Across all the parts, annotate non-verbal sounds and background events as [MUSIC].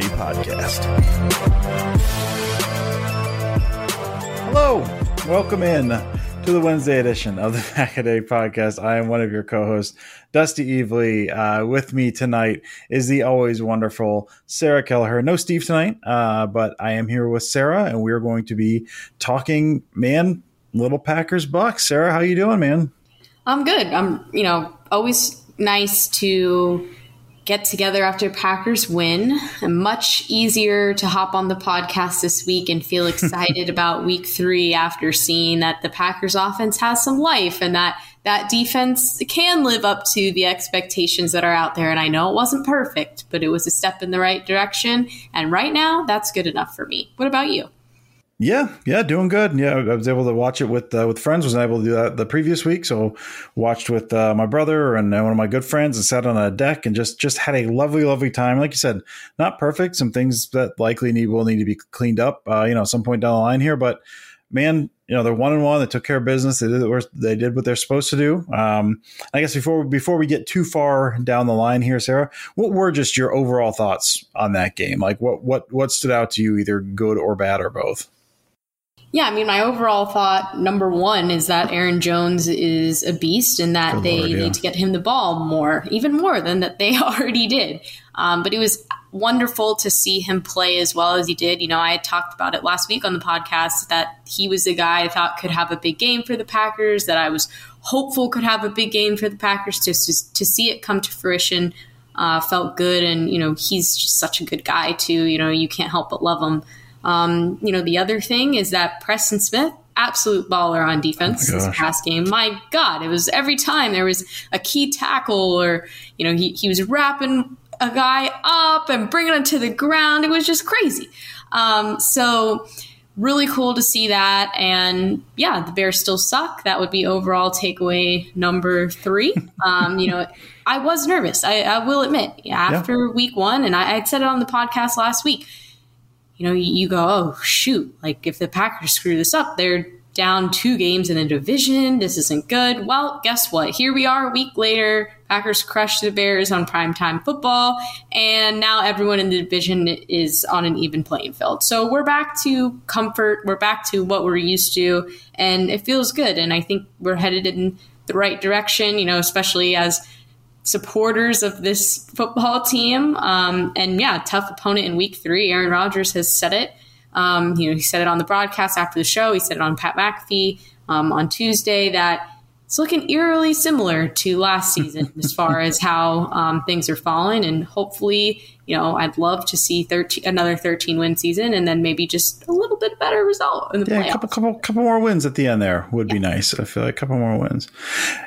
Pack Day Podcast. Hello, welcome in to the Wednesday edition of the [LAUGHS] Pack a Day Podcast. I am one of your co-hosts, Dusty Evely. Uh, with me tonight is the always wonderful Sarah Kelleher. No Steve tonight, uh, but I am here with Sarah, and we're going to be talking, man, little Packers Bucks. Sarah, how you doing, man? I'm good. I'm, you know, always nice to get together after Packers win. And much easier to hop on the podcast this week and feel [LAUGHS] excited about week three after seeing that the Packers offense has some life and that that defense can live up to the expectations that are out there. And I know it wasn't perfect, but it was a step in the right direction. And right now, that's good enough for me. What about you? Yeah, yeah, doing good. Yeah, I was able to watch it with uh, with friends. wasn't able to do that the previous week, so watched with uh, my brother and uh, one of my good friends, and sat on a deck and just just had a lovely, lovely time. Like you said, not perfect. Some things that likely need will need to be cleaned up. Uh, you know, some point down the line here, but man, you know they're one and one. They took care of business. They did what they did what they're supposed to do. Um, I guess before before we get too far down the line here, Sarah, what were just your overall thoughts on that game? Like what what what stood out to you, either good or bad or both? Yeah, I mean, my overall thought number one is that Aaron Jones is a beast and that Good they Lord, yeah. need to get him the ball more, even more than that they [LAUGHS] already did. Um, but it was wonderful to see him play as well as he did. You know, I had talked about it last week on the podcast that he was a guy I thought could have a big game for the Packers, that I was hopeful could have a big game for the Packers. To, to see it come to fruition uh, felt good. And, you know, he's just such a good guy, too. You know, you can't help but love him. Um, you know, the other thing is that Preston Smith, absolute baller on defense oh this past game. My God, it was every time there was a key tackle or, you know, he, he was wrapping a guy up and bringing him to the ground. It was just crazy. Um, so, really cool to see that. And yeah, the Bears still suck. That would be overall takeaway number three. [LAUGHS] Um, you know, I was nervous. I, I will admit after yeah. week one, and I, I said it on the podcast last week you know, you go, oh, shoot, like if the Packers screw this up, they're down two games in the division. This isn't good. Well, guess what? Here we are a week later. Packers crushed the Bears on primetime football, and now everyone in the division is on an even playing field. So we're back to comfort. We're back to what we're used to, and it feels good. And I think we're headed in the right direction, you know, especially as supporters of this football team. Um, and yeah, tough opponent in week three. Aaron Rodgers has said it. Um, you know, he said it on the broadcast after the show. He said it on Pat McAfee um, on Tuesday that it's looking eerily similar to last season as far [LAUGHS] as how um, things are falling. And hopefully, you know, I'd love to see 13, another 13 win season and then maybe just a little bit better result in the yeah, playoffs. a couple, couple, couple more wins at the end there would yeah. be nice. I feel like a couple more wins.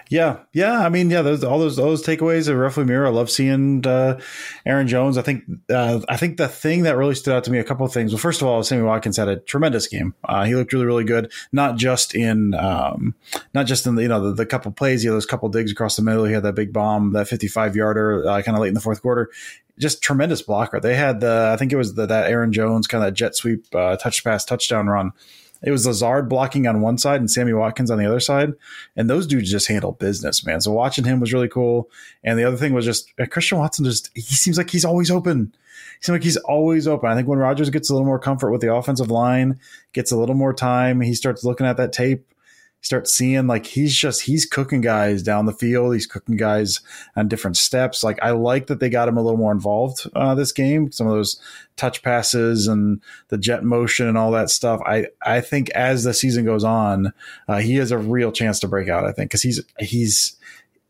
Yeah, yeah. I mean, yeah, those all those those takeaways are roughly mirror. I love seeing uh, Aaron Jones. I think uh, I think the thing that really stood out to me a couple of things. Well, first of all, Sammy Watkins had a tremendous game. Uh, he looked really really good. Not just in um, not just in the you know the, the couple plays. you know, those couple digs across the middle. He had that big bomb, that fifty five yarder, uh, kind of late in the fourth quarter just tremendous blocker. They had the I think it was the, that Aaron Jones kind of jet sweep uh, touch pass touchdown run it was Lazard blocking on one side and Sammy Watkins on the other side, and those dudes just handle business, man. So watching him was really cool. And the other thing was just uh, Christian Watson. Just he seems like he's always open. Seems like he's always open. I think when Rodgers gets a little more comfort with the offensive line, gets a little more time, he starts looking at that tape start seeing like he's just he's cooking guys down the field. He's cooking guys on different steps. Like I like that they got him a little more involved uh, this game. Some of those touch passes and the jet motion and all that stuff. I I think as the season goes on, uh, he has a real chance to break out. I think because he's he's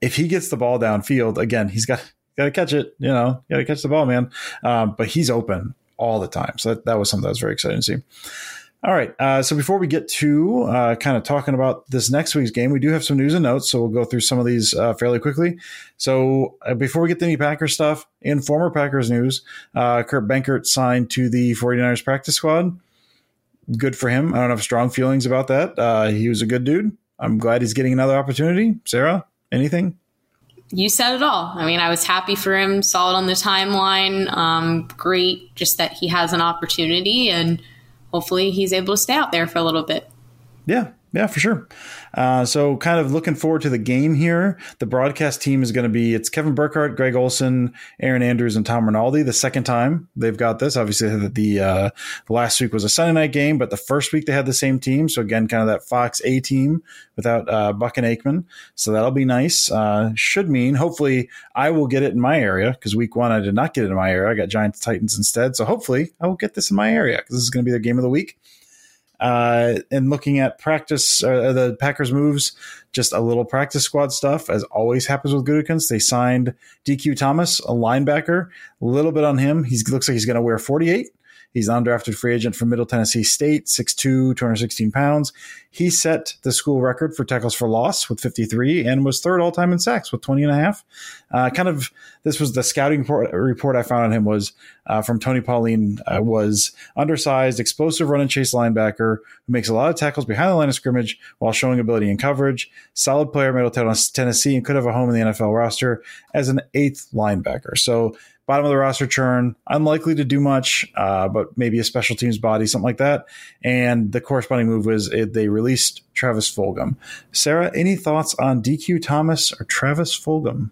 if he gets the ball downfield again, he's got got to catch it. You know, got to catch the ball, man. Um, but he's open all the time. So that, that was something that was very exciting to see. All right. Uh, so before we get to uh, kind of talking about this next week's game, we do have some news and notes. So we'll go through some of these uh, fairly quickly. So uh, before we get to any Packers stuff, in former Packers news, uh, Kurt Benkert signed to the 49ers practice squad. Good for him. I don't have strong feelings about that. Uh, he was a good dude. I'm glad he's getting another opportunity. Sarah, anything? you said it all. I mean, I was happy for him, saw it on the timeline. Um, great, just that he has an opportunity and hopefully he's able to stay out there for a little bit. Yeah, yeah, for sure. Uh, so, kind of looking forward to the game here. The broadcast team is going to be it's Kevin Burkhardt, Greg Olsen, Erin Andrews, and Tom Rinaldi. The second time they've got this. Obviously, the, uh, last week was a Sunday night game, but the first week they had the same team. So again, kind of that Fox A team without uh, Buck and Aikman. So that'll be nice. Uh, should mean hopefully I will get it in my area because week one I did not get it in my area. I got Giants Titans instead. So hopefully I will get this in my area because this is going to be the game of the week. Uh, and looking at practice, uh, the Packers moves, just a little practice squad stuff, as always happens with Gutekunst. They signed DQ Thomas, a linebacker, a little bit on him. He looks like he's going to wear 48. He's an undrafted free agent from Middle Tennessee State, 6'2, 216 pounds. He set the school record for tackles for loss with 53 and was third all time in sacks with 20 and a half. Uh, kind of, this was the scouting report, report I found on him was uh, from Tony Pauline, uh, was undersized, explosive run and chase linebacker who makes a lot of tackles behind the line of scrimmage while showing ability in coverage. Solid player, Middle Tennessee, and could have a home in the NFL roster as an eighth linebacker. So bottom of the roster churn, unlikely to do much, uh, but maybe a special teams body, something like that. And the corresponding move was it, they released Travis Fulgham. Sarah, any thoughts on DQ Thomas or Travis Fulgham?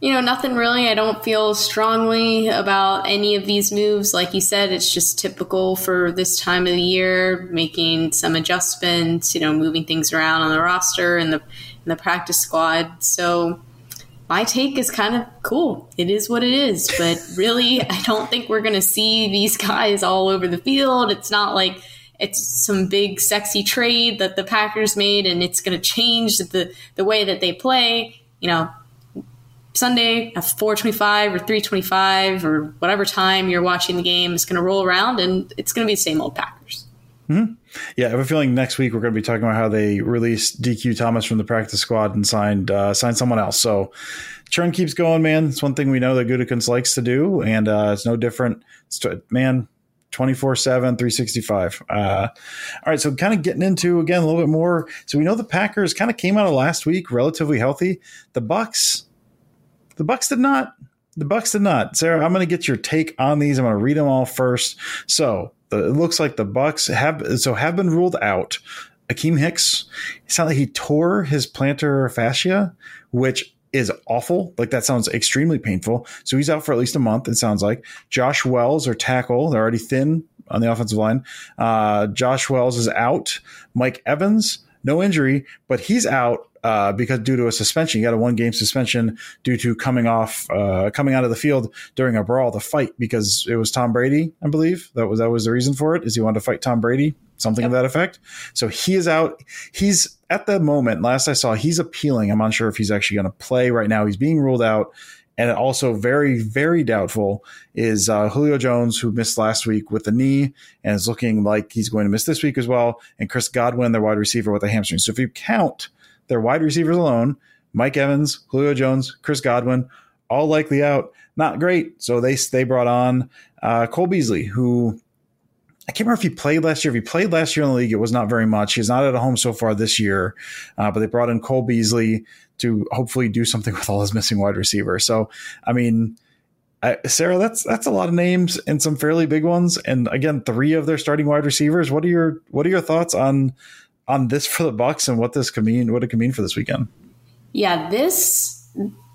You know, nothing really. I don't feel strongly about any of these moves. Like you said, it's just typical for this time of the year, making some adjustments, you know, moving things around on the roster and the in the practice squad. So my take is kind of cool. It is what it is. But really, [LAUGHS] I don't think we're going to see these guys all over the field. It's not like it's some big sexy trade that the Packers made and it's going to change the, the way that they play. You know, Sunday at 425 or 325 or whatever time you're watching the game is going to roll around and it's going to be the same old Packers. Mm-hmm. Yeah, I have a feeling next week we're going to be talking about how they released DQ Thomas from the practice squad and signed uh, signed someone else. So churn keeps going, man. It's one thing we know that Gutekunst likes to do, and uh, it's no different. It's man, 24 7 365 uh, all right so kind of getting into again a little bit more. So we know the packers kind of came out of last week relatively healthy. The bucks the bucks did not. The bucks did not. Sarah i'm going to get your take on these. I'm going to read them all first. So it looks like the Bucks have so have been ruled out. Akiem Hicks, it like he tore his plantar fascia, which is awful. Like that sounds extremely painful. So he's out for at least a month. It sounds like Josh Wells or tackle. They're already thin on the offensive line. Uh, Josh Wells is out. Mike Evans, no injury, but he's out uh, because due to a suspension, he got a one game suspension due to coming off, uh, coming out of the field during a brawl to fight because it was Tom Brady, I believe that was that was the reason for it. Is he wanted to fight Tom Brady, something yep. of that effect. So he is out. He's at the moment. Last I saw, he's appealing. I'm unsure if he's actually going to play right now. He's being ruled out. And also very, very doubtful is uh, Julio Jones, who missed last week with the knee and is looking like he's going to miss this week as well. And Chris Godwin, their wide receiver with a hamstring. So if you count their wide receivers alone, Mike Evans, Julio Jones, Chris Godwin, all likely out. Not great. So they they brought on uh, Cole Beasley, who I can't remember if he played last year. If he played last year in the league, it was not very much. He's not at home so far this year, uh, but they brought in Cole Beasley to hopefully do something [LAUGHS] with all his missing wide receivers. So, I mean, I, Sarah, that's that's a lot of names and some fairly big ones. And again, three of their starting wide receivers. What are your what are your thoughts on on this for the Bucks and what this could mean? What it could mean for this weekend? Yeah, this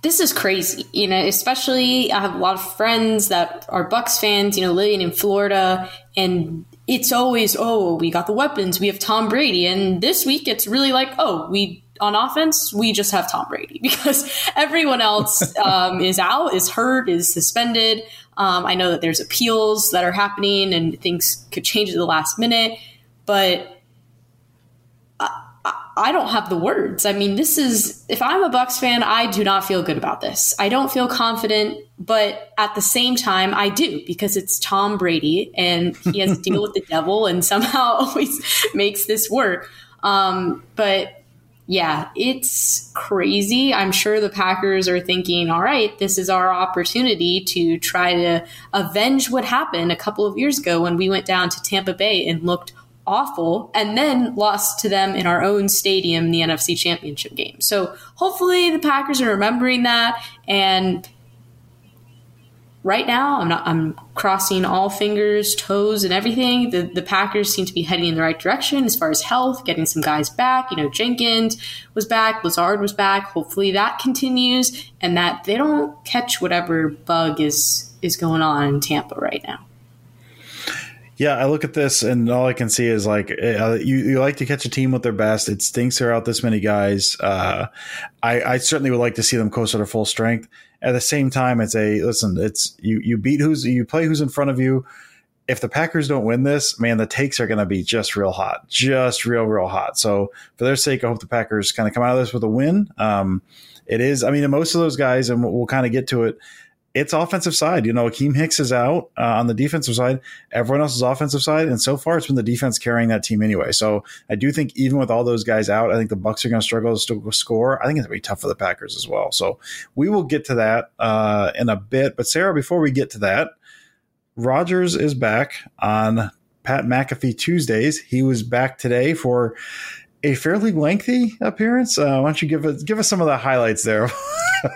this is crazy. You know, especially I have a lot of friends that are Bucks fans. You know, living in Florida, and it's always oh we got the weapons, we have Tom Brady, and this week it's really like oh we on offense, we just have Tom Brady [LAUGHS] because everyone else [LAUGHS] um, is out, is hurt, is suspended. Um, I know that there's appeals that are happening and things could change at the last minute, but I don't have the words. I mean, this is if I'm a Bucks fan, I do not feel good about this. I don't feel confident, but at the same time, I do because it's Tom Brady and he has to deal with the [LAUGHS] devil and somehow [LAUGHS] always makes this work. Um, but yeah, it's crazy. I'm sure the Packers are thinking, all right, this is our opportunity to try to avenge what happened a couple of years ago when we went down to Tampa Bay and looked awful and then lost to them in our own stadium the NFC Championship game. So hopefully the Packers are remembering that and right now I'm not I'm crossing all fingers, toes, and everything. The the Packers seem to be heading in the right direction as far as health, getting some guys back. You know, Jenkins was back, Lazard was back. Hopefully that continues and that they don't catch whatever bug is is going on in Tampa right now. Yeah, I look at this and all I can see is like uh, you, you like to catch a team with their best. It stinks they're out this many guys. Uh, I, I certainly would like to see them closer to full strength at the same time, it's a listen. It's you. You beat who's you play who's in front of you. If the Packers don't win this, man, the takes are going to be just real hot, just real, real hot. So for their sake, I hope the Packers kind of come out of this with a win. Um, it is. I mean, most of those guys, and we'll, we'll kind of get to it it's offensive side. You know, Akiem Hicks is out uh, on the defensive side. Everyone else is offensive side, and so far it's been the defense carrying that team anyway. So I do think even with all those guys out, I think the Bucks are going to struggle to score. I think it's going to be tough for the Packers as well. So we will get to that uh, in a bit. But Sarah, before we get to that, Rodgers is back on Pat McAfee Tuesdays. He was back today for a fairly lengthy appearance. Uh, why don't you give us give us some of the highlights there [LAUGHS] of,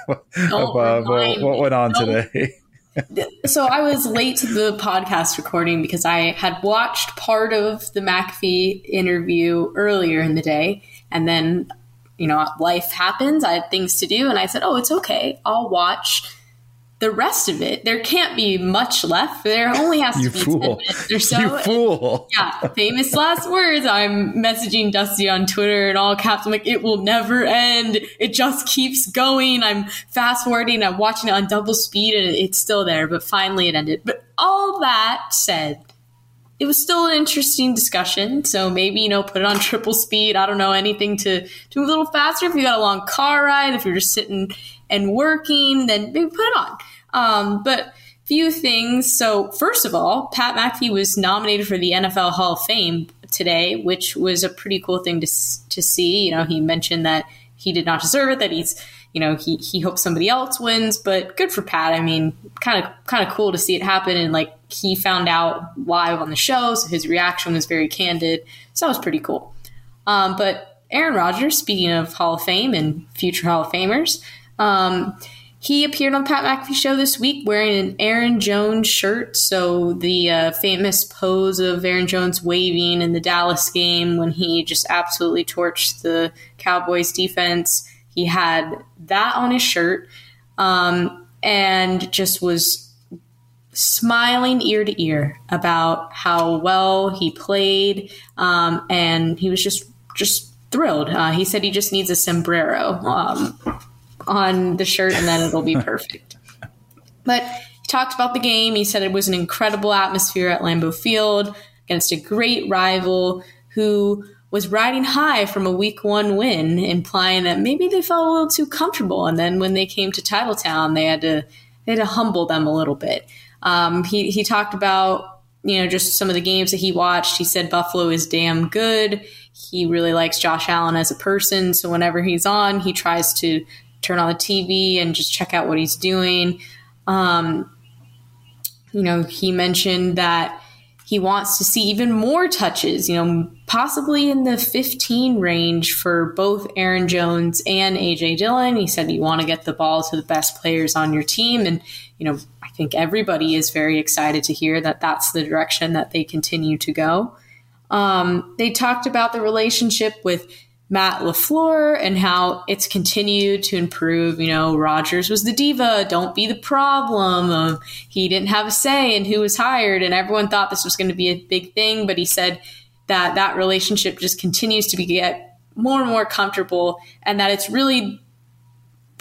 uh, what, what, went on today? [LAUGHS] so I was late to the podcast recording because I had watched part of the McAfee interview earlier in the day, and then you know life happens. I had things to do, and I said, "Oh, it's okay. I'll watch." The rest of it, there can't be much left. There only has to be fool. 10 minutes or [LAUGHS] so. You fool. Yeah, famous last words. I'm messaging Dusty on Twitter and all caps. I'm like, it will never end. It just keeps going. I'm fast forwarding. I'm watching it on double speed and it's still there, but finally it ended. But all that said, it was still an interesting discussion. So maybe, you know, put it on [LAUGHS] triple speed. I don't know, anything to, to move a little faster. If you got a long car ride, if you're just sitting and working, then maybe put it on. Um, but few things. So first of all, Pat McAfee was nominated for the NFL Hall of Fame today, which was a pretty cool thing to to see. You know, he mentioned that he did not deserve it. That he's you know he he hopes somebody else wins, but good for Pat. I mean, kind of kind of cool to see it happen, and like he found out live on the show, so his reaction was very candid. So that was pretty cool. Um, but Aaron Rodgers, speaking of Hall of Fame and future Hall of Famers. Um, he appeared on Pat McAfee show this week wearing an Aaron Jones shirt. So the uh, famous pose of Aaron Jones waving in the Dallas game when he just absolutely torched the Cowboys defense. He had that on his shirt um, and just was smiling ear to ear about how well he played, um, and he was just just thrilled. Uh, he said he just needs a sombrero. Um, on the shirt and then it'll be [LAUGHS] perfect. but he talked about the game. He said it was an incredible atmosphere at Lambeau Field against a great rival who was riding high from a week one win, implying that maybe they felt a little too comfortable. And then when they came to Titletown, they had to they had to humble them a little bit. Um, he he talked about you know just some of the games that he watched. He said Buffalo is damn good. He really likes Josh Allen as a person, so whenever he's on, he tries to turn on the TV and just check out what he's doing. Um, you know, he mentioned that he wants to see even more touches, you know, possibly in the 15 range for both Aaron Jones and AJ Dillon. He said you want to get the ball to the best players on your team. And, you know, think everybody is very excited to hear that that's the direction that they continue to go. Um, they talked about the relationship with Matt LaFleur and how it's continued to improve. You know, Rodgers was the diva, don't be the problem. Um, he didn't have a say in who was hired, and everyone thought this was going to be a big thing, but he said that that relationship just continues to be, get more and more comfortable and that it's really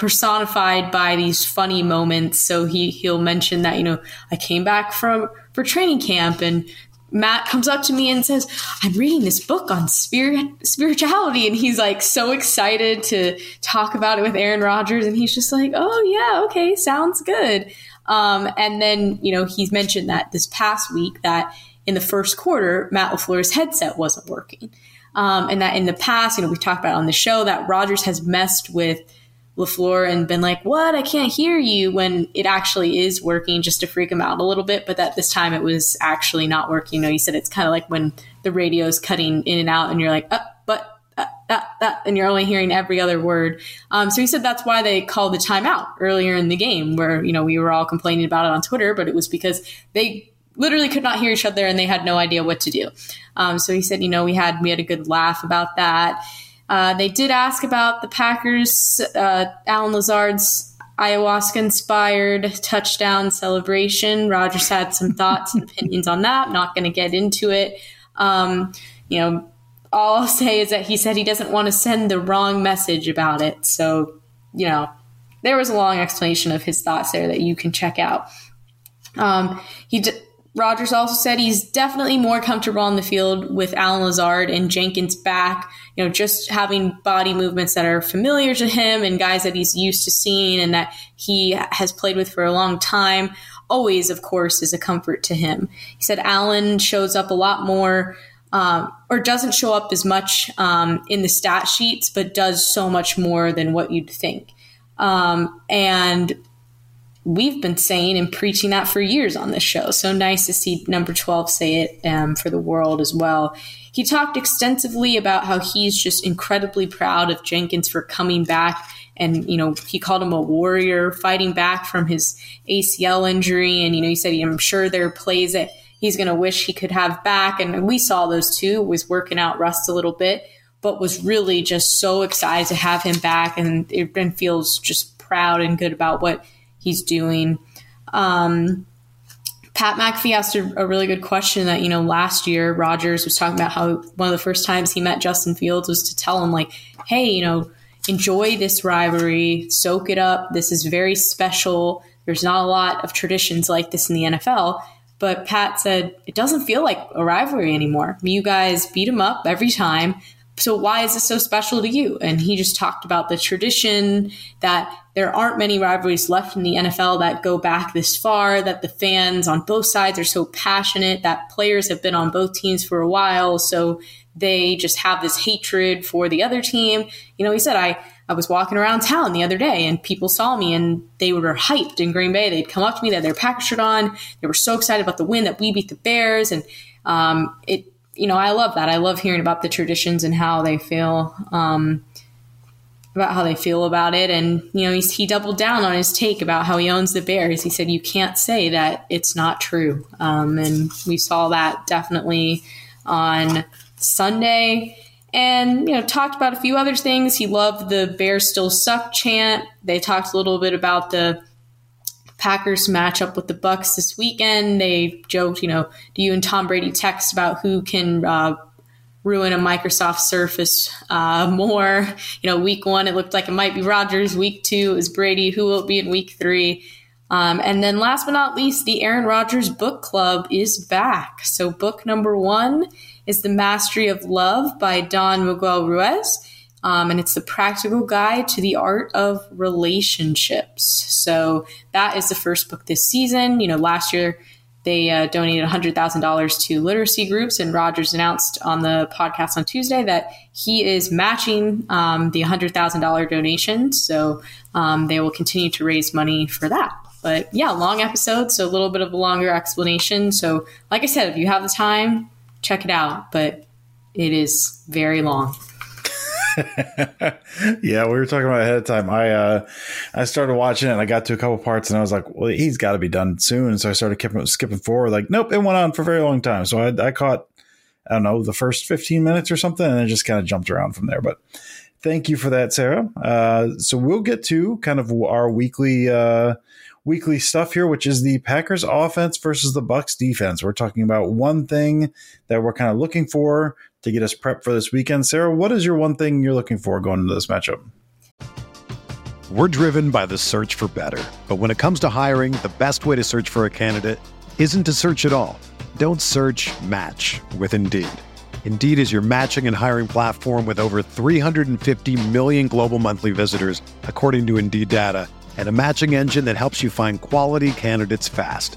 personified by these funny moments. So he he'll mention that, you know, I came back from for training camp and Matt comes up to me and says, I'm reading this book on spirit spirituality. And he's like so excited to talk about it with Aaron Rodgers. And he's just like, oh, yeah, okay, sounds good. Um, and then, you know, he's mentioned that this past week that in the first quarter, Matt LaFleur's headset wasn't working. Um, and that in the past, you know, we talked about on the show that Rodgers has messed with LaFleur and been like, what? I can't hear you when it actually is working just to freak him out a little bit. But that this time it was actually not working. You know, you said it's kind of like when the radio is cutting in and out and you're like, uh, but, uh, uh, uh, and you're only hearing every other word. Um, so he said that's why they called the timeout earlier in the game where, you know, we were all complaining about it on Twitter, but it was because they literally could not hear each other and they had no idea what to do. Um, so he said, you know, we had, we had a good laugh about that. Uh, they did ask about the Packers, uh, Allen Lazard's ayahuasca inspired touchdown celebration. Rodgers had some thoughts and opinions on that. I'm not going to get into it. Um, you know, all I'll say is that he said he doesn't want to send the wrong message about it. So, you know, there was a long explanation of his thoughts there that you can check out. Um, he d- Rodgers also said he's definitely more comfortable on the field with Allen Lazard and Jenkins back. You know, just having body movements that are familiar to him and guys that he's used to seeing and that he has played with for a long time always, of course, is a comfort to him. He said Allen shows up a lot more um, or doesn't show up as much um, in the stat sheets, but does so much more than what you'd think. Um, and we've been saying and preaching that for years on this show. So nice to see number 12 say it um, for the world as well. He talked extensively about how he's just incredibly proud of Jenkins for coming back. And, you know, he called him a warrior fighting back from his ACL injury. And, you know, he said, I'm sure there are plays that he's going to wish he could have back. And we saw those too, was working out Rust a little bit, but was really just so excited to have him back. And it feels just proud and good about what he's doing. Um, Pat McAfee asked a, a, really good question that, you know, last year Rodgers was talking about how one of the first times he met Justin Fields was to tell him, like, hey, you know, enjoy this rivalry, soak it up. This is very special. There's not a lot of traditions like this in the NFL. But Pat said, it doesn't feel like a rivalry anymore. You guys beat him up every time so why is this so special to you? And he just talked about the tradition that there aren't many rivalries left in the NFL that go back this far, that the fans on both sides are so passionate, that players have been on both teams for a while. So they just have this hatred for the other team. You know, he said, I, I was walking around town the other day and people saw me and they were hyped in Green Bay. They'd come up to me, they had their Packers shirt on. They were so excited about the win that we beat the Bears. And um, it, you know, I love that. I love hearing about the traditions and how they feel um, about how they feel about it. And you know, he doubled down on his take about how he owns the Bears. He said you can't say that it's not true, um, and we saw that definitely on Sunday. And you know, talked about a few other things. He loved the Bears still suck chant. They talked a little bit about the Packers match up with the Bucks this weekend. They joked, you know, do you and Tom Brady text about who can uh, ruin a Microsoft Surface uh, [LAUGHS] more? You know, week one it looked like it might be Rodgers. Week two it was Brady. Who will it be in week three? Um, and then last but not least, the Aaron Rodgers Book Club is back. So book number one is The Mastery of Love by Don Miguel Ruiz. Um, and it's the practical guide to the art of relationships. So that is the first book this season. You know, last year they uh, donated $100,000 to literacy groups, and Rodgers announced on the podcast on Tuesday that he is matching um, the $100,000 donation. So um, they will continue to raise money for that. But yeah, long episode, so a little bit of a longer explanation. So, like I said, if you have the time, check it out, but it is very long. [LAUGHS] yeah, we were talking about ahead of time. I uh, I started watching it and I got to a couple parts and I was like, well, he's got to be done soon. So I started skipping, skipping forward. Like, nope, it went on for a very long time. So I, I caught, I don't know, the first 15 minutes or something and then just kind of jumped around from there. But thank you for that, Sarah. Uh, so we'll get to kind of our weekly uh, weekly stuff here, which is the Packers offense versus the Bucks defense. We're talking about one thing that we're kind of looking for to get us prepped for this weekend. Sarah, what is your one thing you're looking for going into this matchup? We're driven by the search for better. But when it comes to hiring, the best way to search for a candidate isn't to search at all. Don't search match with Indeed. Indeed is your matching and hiring platform with over 350 million global monthly visitors, according to Indeed data, and a matching engine that helps you find quality candidates fast.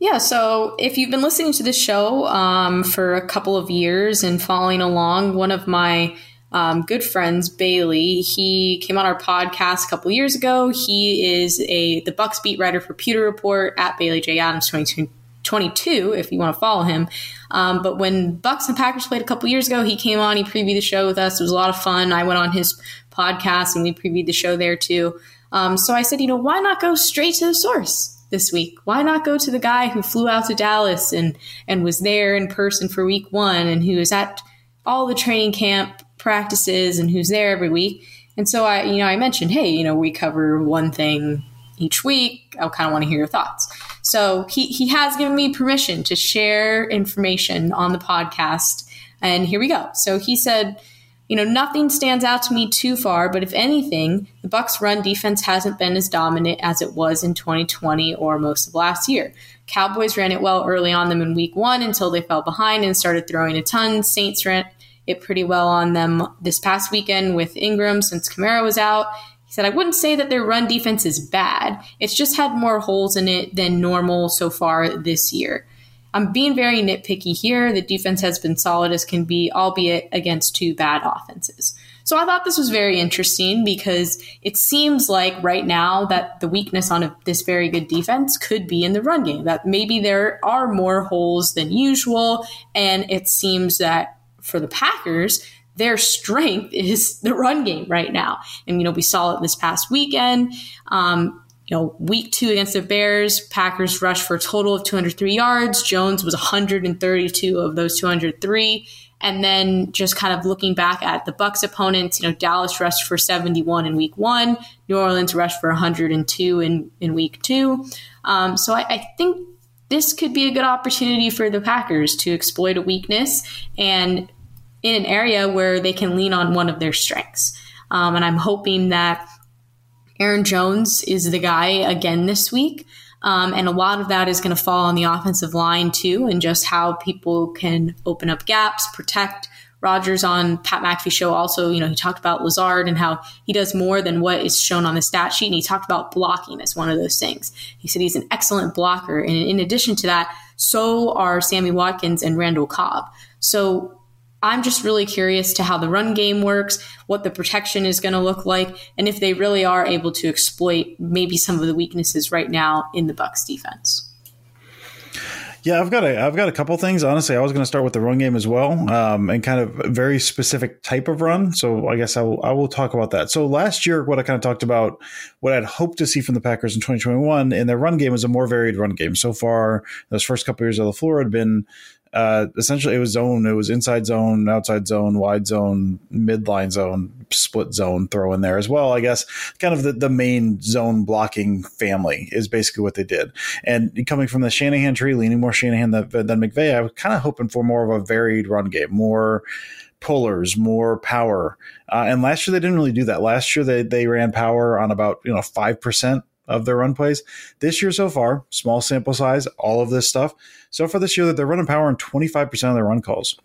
Yeah, so if you've been listening to this show um, for a couple of years and following along, one of my um, good friends, Bailey, he came on our podcast a couple years ago. He is a the Bucks beat writer for Pewter Report at Bailey J Adams 22, if you want to follow him. Um, but when Bucks and Packers played a couple years ago, he came on. He previewed the show with us. It was a lot of fun. I went on his podcast and we previewed the show there too. Um, so I said, you know, why not go straight to the source? This week? Why not go to the guy who flew out to Dallas and and was there in person for week 1 and who is at all the training camp practices and who's there every week? And so I you know I mentioned, "Hey, you know, we cover one thing each week. I kind of want to hear your thoughts." So he he has given me permission to share information on the podcast and here we go. So he said you know, nothing stands out to me too far, but if anything, the Bucks run defense hasn't been as dominant as it was in 2020 or most of last year. Cowboys ran it well early on them in week 1 until they fell behind and started throwing a ton. Saints ran it pretty well on them this past weekend with Ingram since Kamara was out. He said, I wouldn't say that their run defense is bad. It's just had more holes in it than normal so far this year. I'm being very nitpicky here. The defense has been solid as can be, albeit against two bad offenses. So I thought this was very interesting because it seems like right now that the weakness on a, this very good defense could be in the run game. That maybe there are more holes than usual, and it seems that for the Packers, their strength [LAUGHS] is the run game right now. And you know we saw it this past weekend. Um, you know, week two against the Bears, Packers rushed for a total of 203 yards. Jones was 132 of those 203. And then just kind of looking back at the Bucks opponents, you know, Dallas rushed for 71 in week one, New Orleans rushed for 102 in, in week two. Um, so I, I think this could be a good opportunity for the Packers to exploit a weakness and in an area where they can lean on one of their strengths. Um, and I'm hoping that Aaron Jones is the guy again this week. Um, and a lot of that is going to fall on the offensive line too, and just how people can open up gaps, protect. Rodgers on Pat McAfee show also, you know, he talked about Lazard and how he does more than what is shown on the stat sheet. And he talked about blocking as one of those things. He said he's an excellent blocker. And in addition to that, so are Sammy Watkins and Randall Cobb. So I'm just really curious to how the run game works, what the protection is going to look like, and if they really are able to exploit maybe some of the weaknesses right now in the Bucks defense. Yeah, I've got a I've got a couple things. Honestly, I was going to start with the run game as well, um, and kind of very specific type of run. So I guess I will, I will talk about that. So last year, what I kind of talked about, what I'd hoped to see from the Packers in 2021, in their run game was a more varied run game. So far, those first couple years of LaFleur had been uh, essentially it was zone. It was inside zone, outside zone, wide zone, midline zone, split zone throw in there as well. I guess kind of the, the main zone blocking family is basically what they did. And coming from the Shanahan tree, leaning more Shanahan than, than McVay, I was kind of hoping for more of a varied run game, more pullers, more power. Uh, and last year they didn't really do that. Last year they they ran power on about you know five percent of their run plays. This year so far, small sample size, all of this stuff. So far this year that they're running power on 25% of their run calls.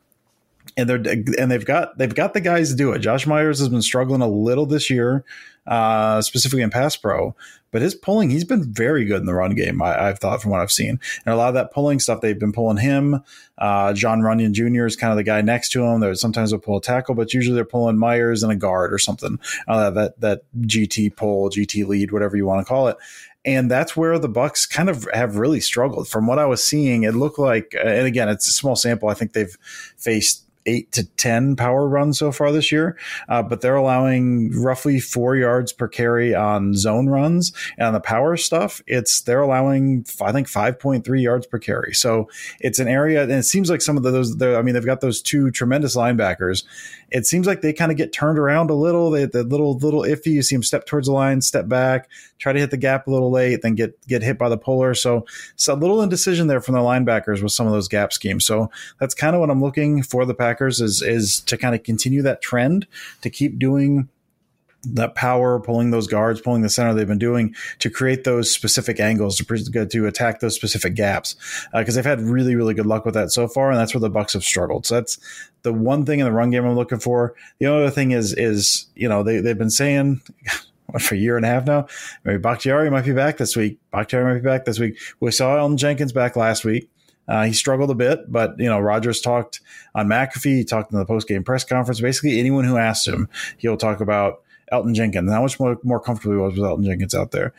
And they're and they've got they've got the guys to do it. Josh Myers has been struggling a little this year, uh, specifically in pass pro, but his pulling, he's been very good in the run game. I, have thought from what I've seen, and a lot of that pulling stuff, they've been pulling him. Uh, Jon Runyan Jr. is kind of the guy next to him. There's sometimes they'll pull a tackle, but usually they're pulling Myers and a guard or something. Uh, that that GT pull, GT lead, whatever you want to call it. And that's where the Bucks kind of have really struggled. From what I was seeing, it looked like, and again, it's a small sample. I think they've faced eight to 10 power runs so far this year, uh, but they're allowing roughly four yards per carry on zone runs. And on the power stuff, it's they're allowing, I think, 5.3 yards per carry. So it's an area, and it seems like some of those, I mean, they've got those two tremendous linebackers. It seems like they kind of get turned around a little. They, the little, little iffy. You see them step towards the line, step back, try to hit the gap a little late, then get, get hit by the puller. So it's a little indecision there from the linebackers with some of those gap schemes. So that's kind of what I'm looking for the Packers Is is to kind of continue that trend to keep doing that power, pulling those guards, pulling the center they've been doing to create those specific angles to to attack those specific gaps because uh, they've had really really good luck with that so far, and that's where the Bucks have struggled. So that's the one thing in the run game I'm looking for. The other thing is is you know they they've been saying. [LAUGHS] for a year and a half now. Maybe Bakhtiari might be back this week. Bakhtiari might be back this week. We saw Elgton Jenkins back last week. Uh, he struggled a bit, but you know Rodgers talked on McAfee. He talked in the post game press conference. Basically, anyone who asked him, he'll talk about Elgton Jenkins. How much more, more comfortable he was with Elgton Jenkins out there.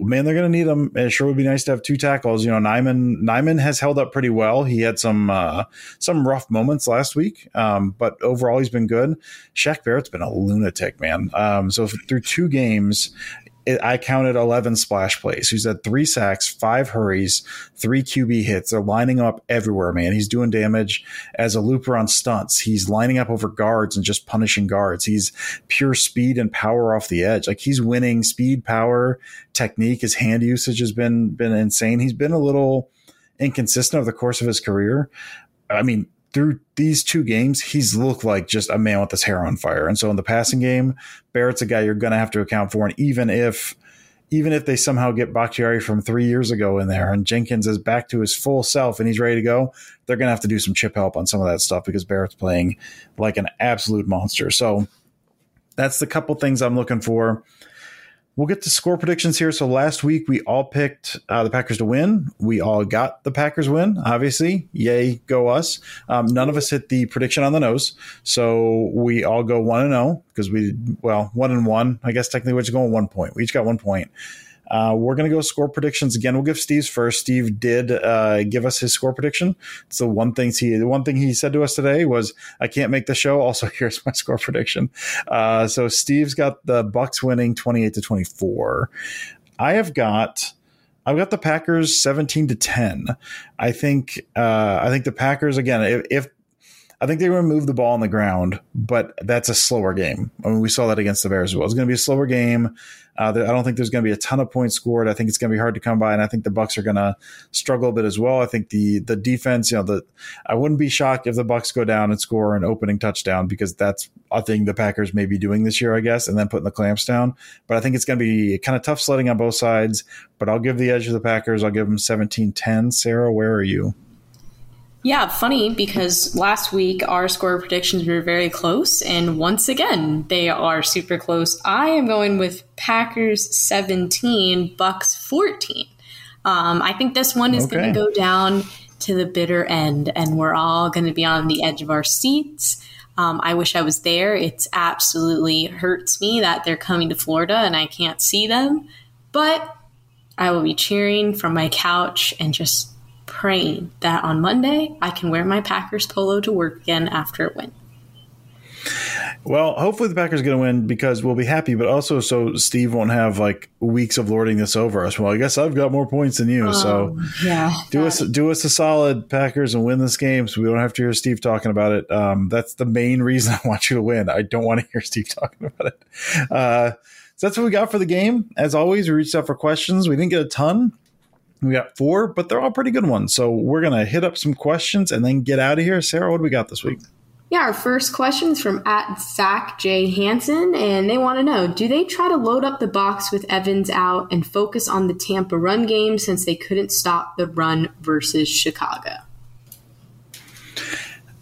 Man, they're going to need him. It sure would be nice to have two tackles. You know, Nijman Nijman has held up pretty well. He had some uh, some rough moments last week, um, but overall he's been good. Shaq Barrett's been a lunatic, man. Um, so through two games, I counted 11 splash plays. He's had three sacks, five hurries, three QB hits. They're lining up everywhere, man. He's doing damage as a looper on stunts. He's lining up over guards and just punishing guards. He's pure speed and power off the edge. Like he's winning speed, power, technique. His hand usage has been been insane. He's been a little inconsistent over the course of his career. I mean, through these two games, he's looked like just a man with his hair on fire. And so in the passing game, Barrett's a guy you're going to have to account for. And even if, even if they somehow get Bakhtiari from three years ago in there and Jenkins is back to his full self and he's ready to go, they're going to have to do some chip help on some of that stuff because Barrett's playing like an absolute monster. So that's the couple things I'm looking for we'll get to score predictions here. So last week we all picked uh, the Packers to win. We all got the Packers win. Obviously, yay, go us. Um, none of us hit the prediction on the nose, so we all go one and zero oh, because we well one and one. I guess technically we're just going one point. We each got one point. Uh, we're going to go score predictions again. We'll give Steve's first. Steve did uh, give us his score prediction. So one thing he the one thing he said to us today was, "I can't make the show." Also, [LAUGHS] here's my score prediction. Uh, so Steve's got the Bucks winning twenty eight to twenty four. I have got. I've got the Packers 17 to 10. I think uh, I think the Packers again if, if I think they're going to move the ball on the ground, but that's a slower game. I mean, we saw that against the Bears as well. It's going to be a slower game. Uh, I don't think there's going to be a ton of points scored. I think it's going to be hard to come by, and I think the Bucks are going to struggle a bit as well. I think the the defense, you know, the I wouldn't be shocked if the Bucks go down and score an opening touchdown because that's a thing the Packers may be doing this year, I guess, and then putting the clamps down. But I think it's going to be kind of tough sledding on both sides. But I'll give the edge to the Packers. I'll give them 17-10. Sarah, where are you? Yeah, funny because last week our score predictions were very close, and once again they are super close. I am going with Packers 17, Bucks 14. Um, I think this one is okay. going to go down to the bitter end, and we're all going to be on the edge of our seats. Um, I wish I was there. It's absolutely hurts me that they're coming to Florida and I can't see them, but I will be cheering from my couch and just praying that on Monday I can wear my Packers polo to work again after a win. Well, hopefully the Packers are going to win because we'll be happy, but also so Steve won't have like weeks of lording this over us. Well, I guess I've got more points than you, so oh, yeah, do us do us a solid, Packers, and win this game, so we don't have to hear Steve talking about it. Um, that's the main reason [LAUGHS] I want you to win. I don't want to hear Steve [LAUGHS] talking about it. Uh, so that's what we got for the game. As always, we reached out for questions. We didn't get a ton. We got four, but they're all pretty good ones. So we're gonna hit up some questions and then get out of here. Sarah, what do we got this week? Yeah, our first question is from at Zach J. Hansen, and they want to know Do they try to load up the box with Evans out and focus on the Tampa run game since they couldn't stop the run versus Chicago?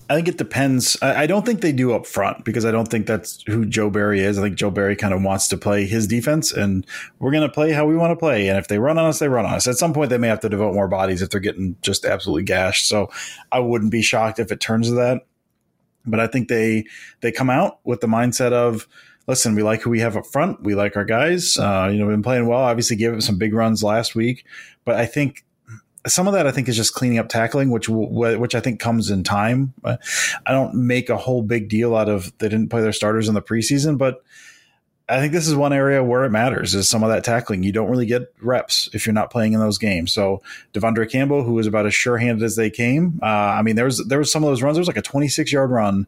I think it depends. I, don't think they do up front because I don't think that's who Joe Barry is. I think Joe Barry kind of wants to play his defense, and we're going to play how we want to play. And if they run on us, they run on us. At some point, they may have to devote more bodies if they're getting just absolutely gashed. So I wouldn't be shocked if it turns to that. But I think they they come out with the mindset of listen, we like who we have up front. We like our guys. Uh, you know, we've been playing well. Obviously, gave it some big runs last week, but I think some of that I think is just cleaning up tackling, which which I think comes in time. I don't make a whole big deal out of they didn't play their starters in the preseason, but I think this is one area where it matters is some of that tackling. You don't really get reps if you're not playing in those games. So De'Vondre Campbell, who was about as sure-handed as they came, uh, I mean, there was there was some of those runs. There was like a 26 yard run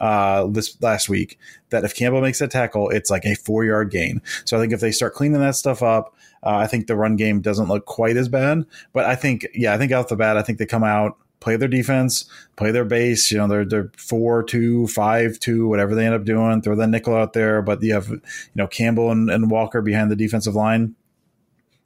uh, this last week that if Campbell makes that tackle, it's like a four yard gain. So I think if they start cleaning that stuff up, uh, I think the run game doesn't look quite as bad. But I think, yeah, I think out the bat, I think they come out play their defense, play their base. You know, they're they're four two, five two, whatever they end up doing. Throw that nickel out there, but you have you know Campbell and, and Walker behind the defensive line.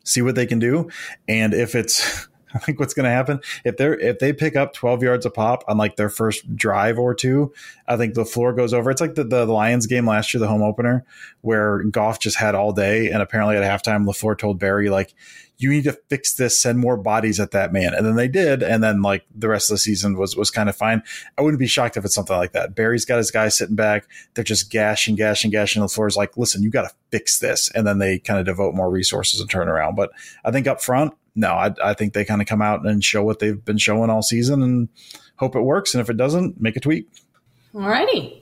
See what they can do, and if it's [LAUGHS] I think what's going to happen if they're if they pick up 12 yards a pop on like their first drive or two, I think the floor goes over. It's like the, the Lions game last year, the home opener, where Goff just had all day, and apparently at halftime, LaFleur told Barry like, "You need to fix this, send more bodies at that man," and then they did, and then like the rest of the season was was kind of fine. I wouldn't be shocked if it's something like that. Barry's got his guys sitting back, they're just gashing, gashing, gashing. LaFleur's like, "Listen, you got to fix this," and then they kind of devote more resources and turn around. But I think up front no, I, I think they kind of come out and show what they've been showing all season and hope it works. And if it doesn't, make a tweak. Alrighty.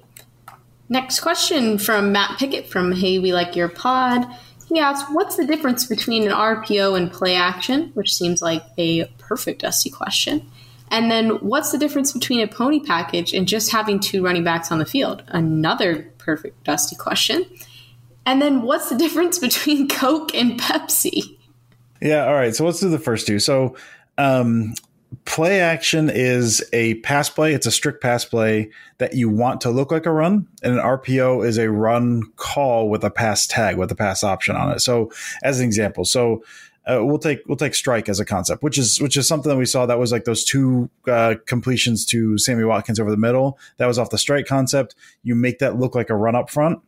Next question from Matt Pickett from Hey We Like Your Pod. He asks, What's the difference between an RPO and play action? Which seems like a perfect Dusty question. And then what's the difference between a pony package and just having two running backs on the field? Another perfect Dusty question. And then what's the difference between [LAUGHS] Coke and Pepsi? Yeah. All right. So let's do the first two. So, um, play action is a pass play. It's a strict pass play that you want to look like a run, and an RPO is a run call with a pass tag with a pass option on it. So, as an example, so uh, we'll take we'll take strike as a concept, which is which is something that we saw that was like those two uh, completions to Sammy Watkins over the middle. That was off the strike concept. You make that look like a run up front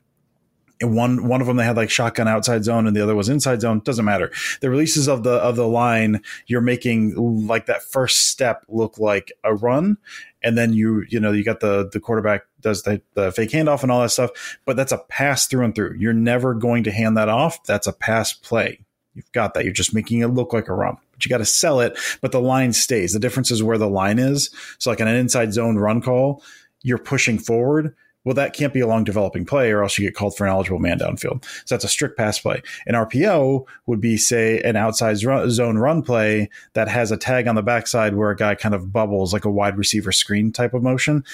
and one one of them they had like shotgun outside zone and the other was inside zone. Doesn't matter. The releases of the of the line you're making like that first step look like a run. And then you you know you got the the quarterback does the, the fake handoff and all that stuff. But that's a pass through and through. You're never going to hand that off. That's a pass play. You've got that. You're just making it look like a run. But you got to sell it but the line stays. The difference is where the line is. So like an inside zone run call you're pushing forward well, that can't be a long developing play, or else you get called for ineligible man downfield. So that's a strict pass play. An RPO would be, say, an outside zone run play that has a tag on the backside where a guy kind of bubbles like a wide receiver screen type of motion.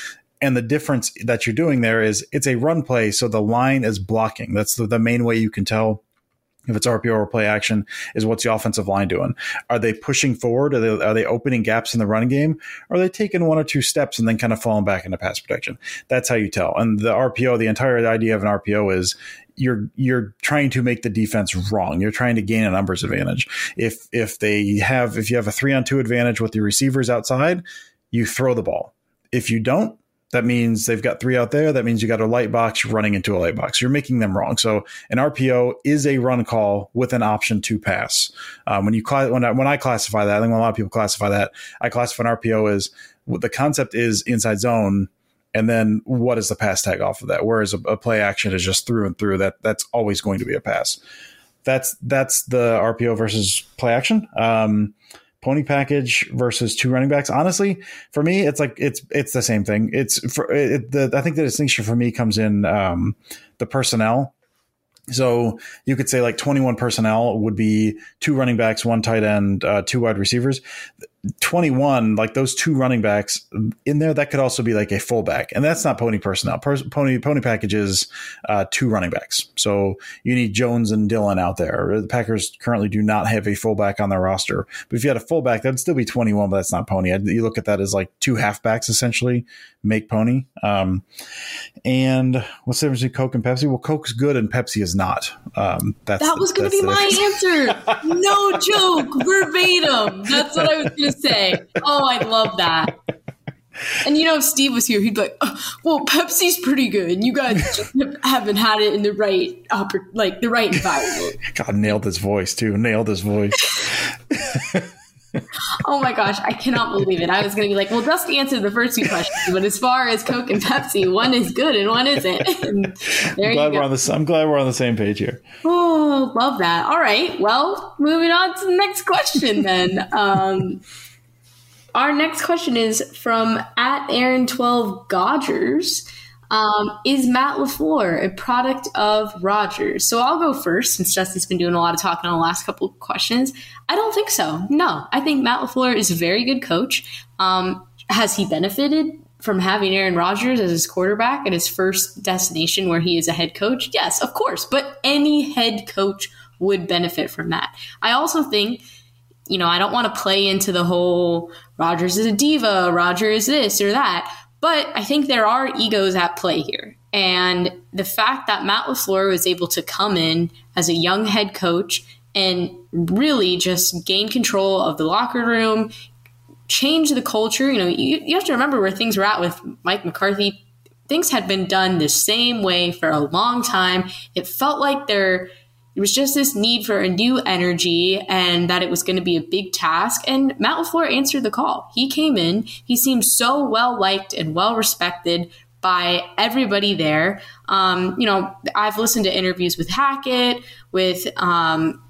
And the difference that you're doing there is it's a run play, so the line is blocking. That's the, the main way you can tell if it's RPO or play action, is what's the offensive line doing? Are they pushing forward? Are they, are they opening gaps in the running game? Are they taking one or two steps and then kind of falling back into pass protection? That's how you tell. And the RPO, the entire idea of an RPO is you're you're trying to make the defense wrong. You're trying to gain a numbers advantage. If if they have if you have a three on two advantage with your receivers outside, you throw the ball. If you don't, that means they've got three out there. That means you got a light box running into a light box. You're making them wrong. So an RPO is a run call with an option to pass. Um, when you when I, when I classify that, I think a lot of people classify that. I classify an RPO as the concept is inside zone, and then what is the pass tag off of that? Whereas a, a play action is just through and through. That that's always going to be a pass. That's that's the RPO versus play action. Um, pony package versus two running backs. Honestly, for me, it's like it's it's the same thing. It's for it, the I think the distinction for me comes in um, the personnel. So you could say like 21 personnel would be two running backs, one tight end, uh, two wide receivers. 21, like those two running backs in there, that could also be like a fullback. And that's not pony personnel. pony pony packages uh, two running backs. So you need Jones and Dillon out there. The Packers currently do not have a fullback on their roster. But if you had a fullback, that'd still be 21, but that's not pony. You look at that as like two halfbacks essentially make pony. Um, and what's the difference between Coke and Pepsi? Well, Coke's good and Pepsi is not. Um, that's that was going to be my answer. no joke, [LAUGHS] verbatim. That's what I was going to say. Oh, I love that. And you know, if Steve was here, he'd be like, oh, "Well, Pepsi's pretty good, and you guys haven't had it in the right, like the right environment." God, nailed his voice too. Nailed his voice. [LAUGHS] oh my gosh, I cannot believe it. I was going to be like, well, just answer the first two questions, but as far as Coke and Pepsi, one is good and one isn't. [LAUGHS] And there I'm glad we're on the. I'm glad we're on the same page here. Oh, love that. All right, well, moving on to the next question then. [LAUGHS] Um, our next question is from at Aaron Twelve Godgers. Um, is Matt LaFleur a product of Rodgers? So I'll go first since Jesse's been doing a lot of talking on the last couple questions. I don't think so. No, I think Matt LaFleur is a very good coach. Um, has he benefited from having Aaron Rodgers as his quarterback at his first destination where he is a head coach? Yes, of course. But any head coach would benefit from that. I also think you know, I don't want to play into the whole Rodgers is a diva, Rodgers is this or that. But I think there are egos at play here. And the fact that Matt LaFleur was able to come in as a young head coach and really just gain control of the locker room, change the culture. You know, you, you have to remember where things were at with Mike McCarthy. Things had been done the same way for a long time. It felt like there it was just this need for a new energy and that it was going to be a big task. And Matt LaFleur answered the call. He came in, he seemed so well liked and well respected by everybody there. Um, you know, I've listened to interviews with Hackett, with um,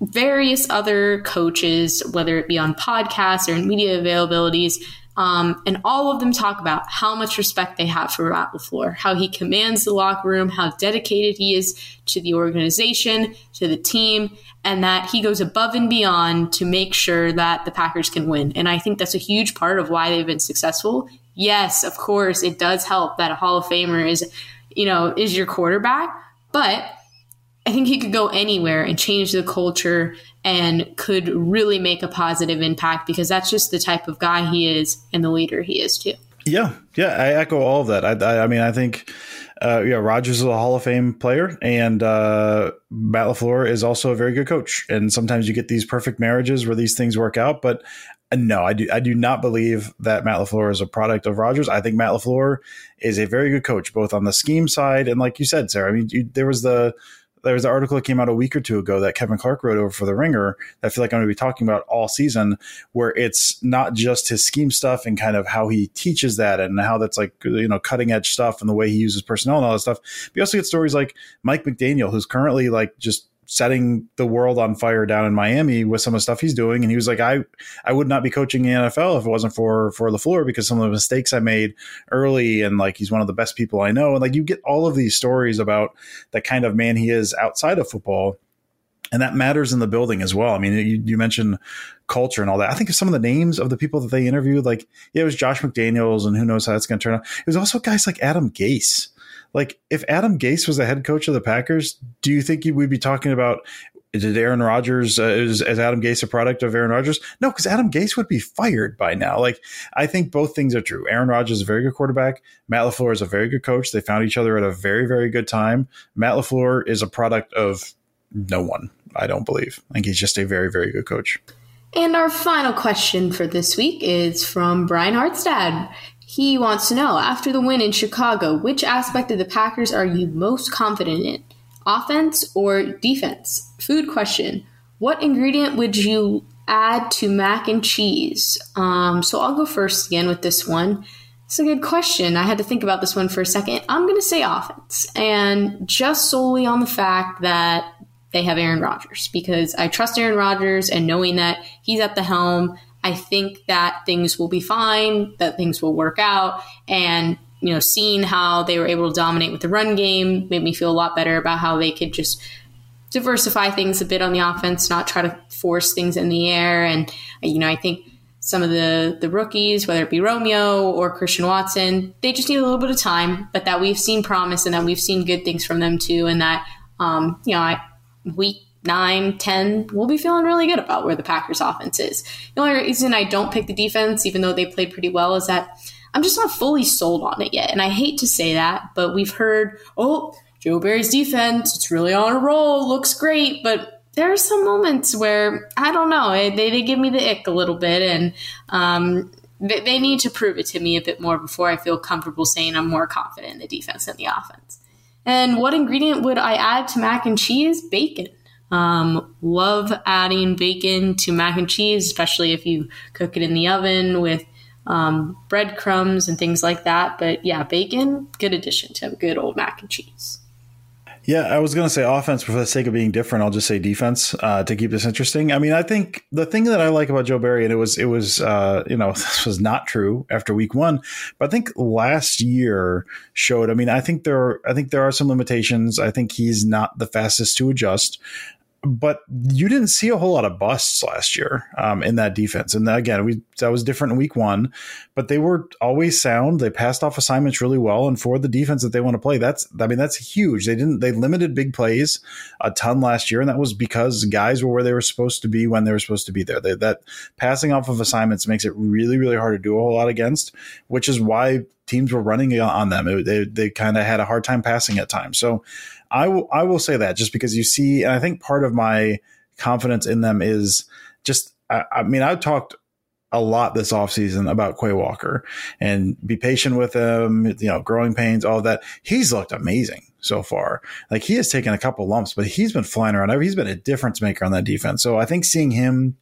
various other coaches, whether it be on podcasts or in media availabilities, um, and all of them talk about how much respect they have for Matt LaFleur, how he commands the locker room, how dedicated he is to the organization, to the team, and that he goes above and beyond to make sure that the Packers can win. And I think that's a huge part of why they've been successful. Yes, of course, it does help that a Hall of Famer is, you know, is your quarterback, but I think he could go anywhere and change the culture and could really make a positive impact because that's just the type of guy he is and the leader he is too. Yeah, yeah, I echo all of that. I, I, I mean, I think, uh, yeah, Rodgers is a Hall of Fame player, and uh, Matt LaFleur is also a very good coach. And sometimes you get these perfect marriages where these things work out. But uh, no, I do, I do not believe that Matt LaFleur is a product of Rodgers. I think Matt LaFleur is a very good coach, both on the scheme side and, like you said, Sarah. I mean, you, there was the there was an article that came out a week or two ago that Kevin Clark wrote over for the Ringer that I feel like I'm going to be talking about all season, where it's not just his scheme stuff and kind of how he teaches that and how that's like you know cutting edge stuff and the way he uses personnel and all that stuff. But you also get stories like Mike McDaniel, who's currently like just setting the world on fire down in Miami with some of the stuff he's doing. And he was like, I, I would not be coaching the NFL if it wasn't for, for LaFleur because some of the mistakes I made early and like, he's one of the best people I know. And like, you get all of these stories about the kind of man he is outside of football. And that matters in the building as well. I mean, you, you mentioned culture and all that. I think some of the names of the people that they interviewed, like, yeah, it was Josh McDaniels and who knows how it's going to turn out. It was also guys like Adam Gase like, if Adam Gase was the head coach of the Packers, do you think we'd be talking about did Aaron Rodgers uh, is, is Adam Gase a product of Aaron Rodgers? No, because Adam Gase would be fired by now. Like I think both things are true. Aaron Rodgers is a very good quarterback. Matt LaFleur is a very good coach. They found each other at a very very good time. Matt LaFleur is a product of no one. I don't believe. I think he's just a very very good coach. And our final question for this week is from Brian Hartstad. He wants to know after the win in Chicago, which aspect of the Packers are you most confident in? Offense or defense? Food question. What ingredient would you add to mac and cheese? Um, so I'll go first again with this one. It's a good question. I had to think about this one for a second. I'm going to say offense, and just solely on the fact that they have Aaron Rodgers because I trust Aaron Rodgers and knowing that he's at the helm, I think that things will be fine, that things will work out. And, you know, seeing how they were able to dominate with the run game made me feel a lot better about how they could just diversify things a bit on the offense, not try to force things in the air. And, you know, I think some of the the rookies, whether it be Romeo or Christian Watson, they just need a little bit of time, but that we've seen promise and that we've seen good things from them too, and that um, you know, I, week nine, 10, we'll be feeling really good about where the Packers offense is. The only reason I don't pick the defense, even though they played pretty well, is that I'm just not fully sold on it yet. And I hate to say that, but we've heard, oh, Joe Barry's defense, it's really on a roll, looks great, but there are some moments where I don't know, they, they give me the ick a little bit, and um, they, they need to prove it to me a bit more before I feel comfortable saying I'm more confident in the defense than the offense. And what ingredient would I add to mac and cheese? Bacon. Um, love adding bacon to mac and cheese, especially if you cook it in the oven with um, breadcrumbs and things like that. But yeah, bacon, good addition to a good old mac and cheese. Yeah, I was going to say offense, but for the sake of being different, I'll just say defense uh, to keep this interesting. I mean, I think the thing that I like about Joe Barry, and it was, it was, uh, you know, [LAUGHS] this was not true after week one, but I think last year showed. I mean, I think there, are, I think there are some limitations. I think he's not the fastest to adjust but you didn't see a whole lot of busts last year um, in that defense. And again, we that was different in week one, but they were always sound. They passed off assignments really well, and for the defense that they want to play, that's I mean that's huge. They didn't they limited big plays a ton last year, and that was because guys were where they were supposed to be when they were supposed to be there. They, that passing off of assignments makes it really really hard to do a whole lot against, which is why teams were running on them. It, they they kind of had a hard time passing at times. So I will I will say that just because you see, and I think part of my confidence in them is just I, I mean I've talked a lot this offseason about Quay Walker and be patient with him, you know, growing pains, all that. He's looked amazing so far. Like he has taken a couple lumps, but he's been flying around. He's been a difference maker on that defense. So I think seeing him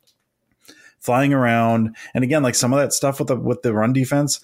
flying around. And again, like some of that stuff with the with the run defense,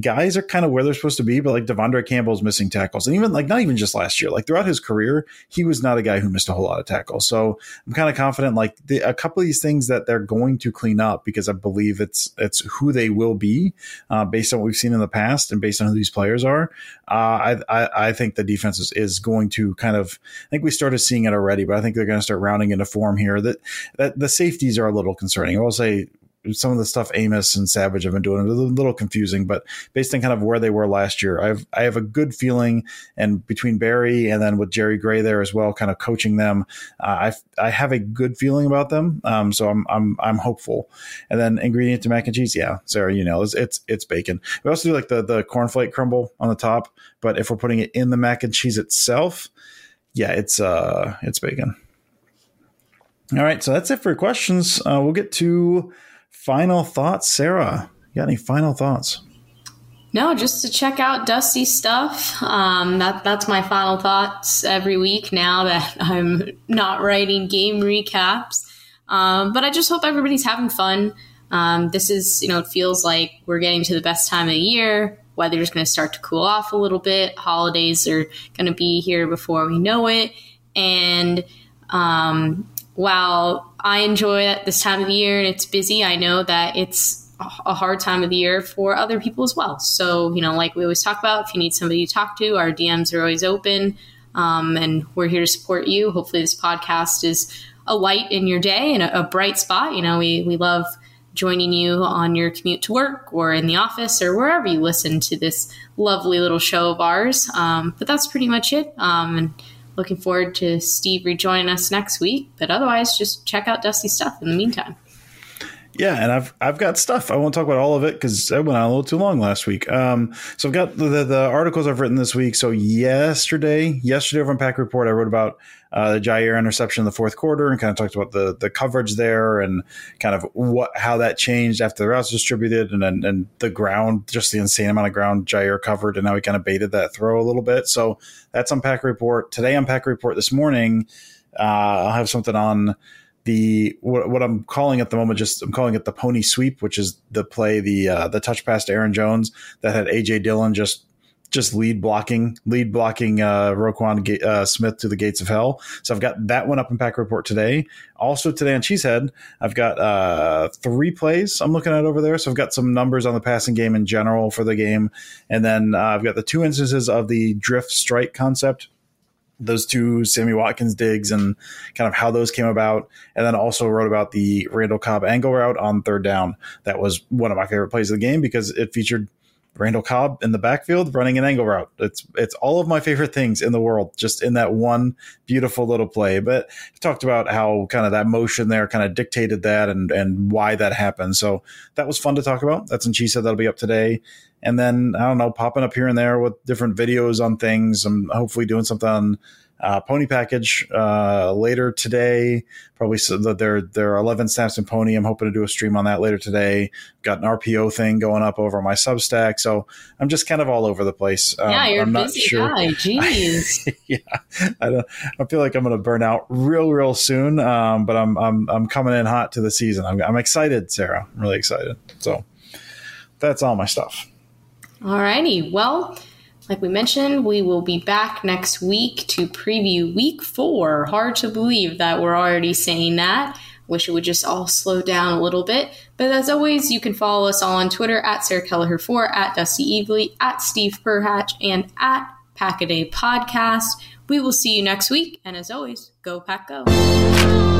guys are kind of where they're supposed to be, but like De'Vondre Campbell's missing tackles. And even like not even just last year, like throughout his career, he was not a guy who missed a whole lot of tackles. So I'm kind of confident like the, a couple of these things that they're going to clean up because I believe it's it's who they will be uh, based on what we've seen in the past and based on who these players are. Uh, I, I, I think the defense is, is going to kind of I think we started seeing it already, but I think they're going to start rounding into form here. That that the safeties are a little concerning. I will say some of the stuff Amos and Savage have been doing a little confusing, but based on kind of where they were last year, I've I have a good feeling. And between Barry and then with Jerry Gray there as well, kind of coaching them, uh, I I have a good feeling about them. Um, so I'm I'm I'm hopeful. And then ingredient to mac and cheese, yeah, Sarah, you know, it's it's, it's bacon. We also do like the the cornflake crumble on the top, but if we're putting it in the mac and cheese itself, yeah, it's uh it's bacon. All right, so that's it for questions. Uh, we'll get to final thoughts, Sarah. You got any final thoughts? No, just to check out Dusty stuff. Um, that that's my final thoughts every week now that [LAUGHS] I'm not writing game recaps. Um, but I just hope everybody's having fun. Um, this is, you know, it feels like we're getting to the best time of the year. Weather's going to start to cool off a little bit. Holidays are going to be here before we know it. And um, while I enjoy this time of the year and it's busy, I know that it's a hard time of the year for other people as well. So, you know, like we always talk about, if you need somebody to talk to, our DMs are always open um, and we're here to support you. Hopefully, this podcast is a light in your day and a, a bright spot. You know, we, we love joining you on your commute to work or in the office or wherever you listen to this lovely little show of ours. Um, but that's pretty much it. Um, and looking forward to Steve rejoining us next week. But otherwise, just check out Dusty stuff in the meantime. Yeah, and I've I've got stuff. I won't talk about all of it because I went on a little too long last week. Um, so I've got the, the, the articles I've written this week. So yesterday, yesterday on Pack Report, I wrote about uh, the Jaire interception in the fourth quarter and kind of talked about the the coverage there and kind of what how that changed after the routes distributed and and, and the ground, just the insane amount of ground Jaire covered and how he kind of baited that throw a little bit. So that's on Pack Report today. On Pack Report this morning, uh, I'll have something on the what, what, I'm calling at the moment just I'm calling it the pony sweep, which is the play the uh, the touch pass to Aaron Jones that had AJ Dillon just just lead blocking, lead blocking uh, Roquan uh, Smith to the gates of hell. So I've got that one up in Pack Report today. Also today on Cheesehead, I've got uh, three plays I'm looking at over there. So I've got some numbers on the passing game in general for the game, and then uh, I've got the two instances of the drift strike concept those two Sammy Watkins digs and kind of how those came about. And then also wrote about the Randall Cobb angle route on third down. That was one of my favorite plays of the game because it featured Randall Cobb in the backfield running an angle route. It's it's all of my favorite things in the world, just in that one beautiful little play. But I talked about how kind of that motion there kind of dictated that and and why that happened. So that was fun to talk about. That's in Cheesehead that'll be up today and then I don't know, popping up here and there with different videos on things. I'm hopefully doing something on uh, Pony Package uh, later today. Probably so that there there are 11 snaps in Pony. I'm hoping to do a stream on that later today. Got an RPO thing going up over my Substack, so I'm just kind of all over the place. Um, yeah, you're I'm busy sure. guy. [LAUGHS] Jeez. [LAUGHS] yeah, I don't. I feel like I'm going to burn out real, real soon. Um, but I'm I'm I'm coming in hot to the season. I'm, I'm excited, Sarah. I'm really excited. So that's all my stuff. Alrighty. Well, like we mentioned, we will be back next week to preview week four. Hard to believe that we're already saying that. Wish it would just all slow down a little bit. But as always, you can follow us all on Twitter at Sarah Kelleher4, at Dusty Evely, at Steve Perhatch, and at Packaday Podcast. We will see you next week. And as always, go pack go.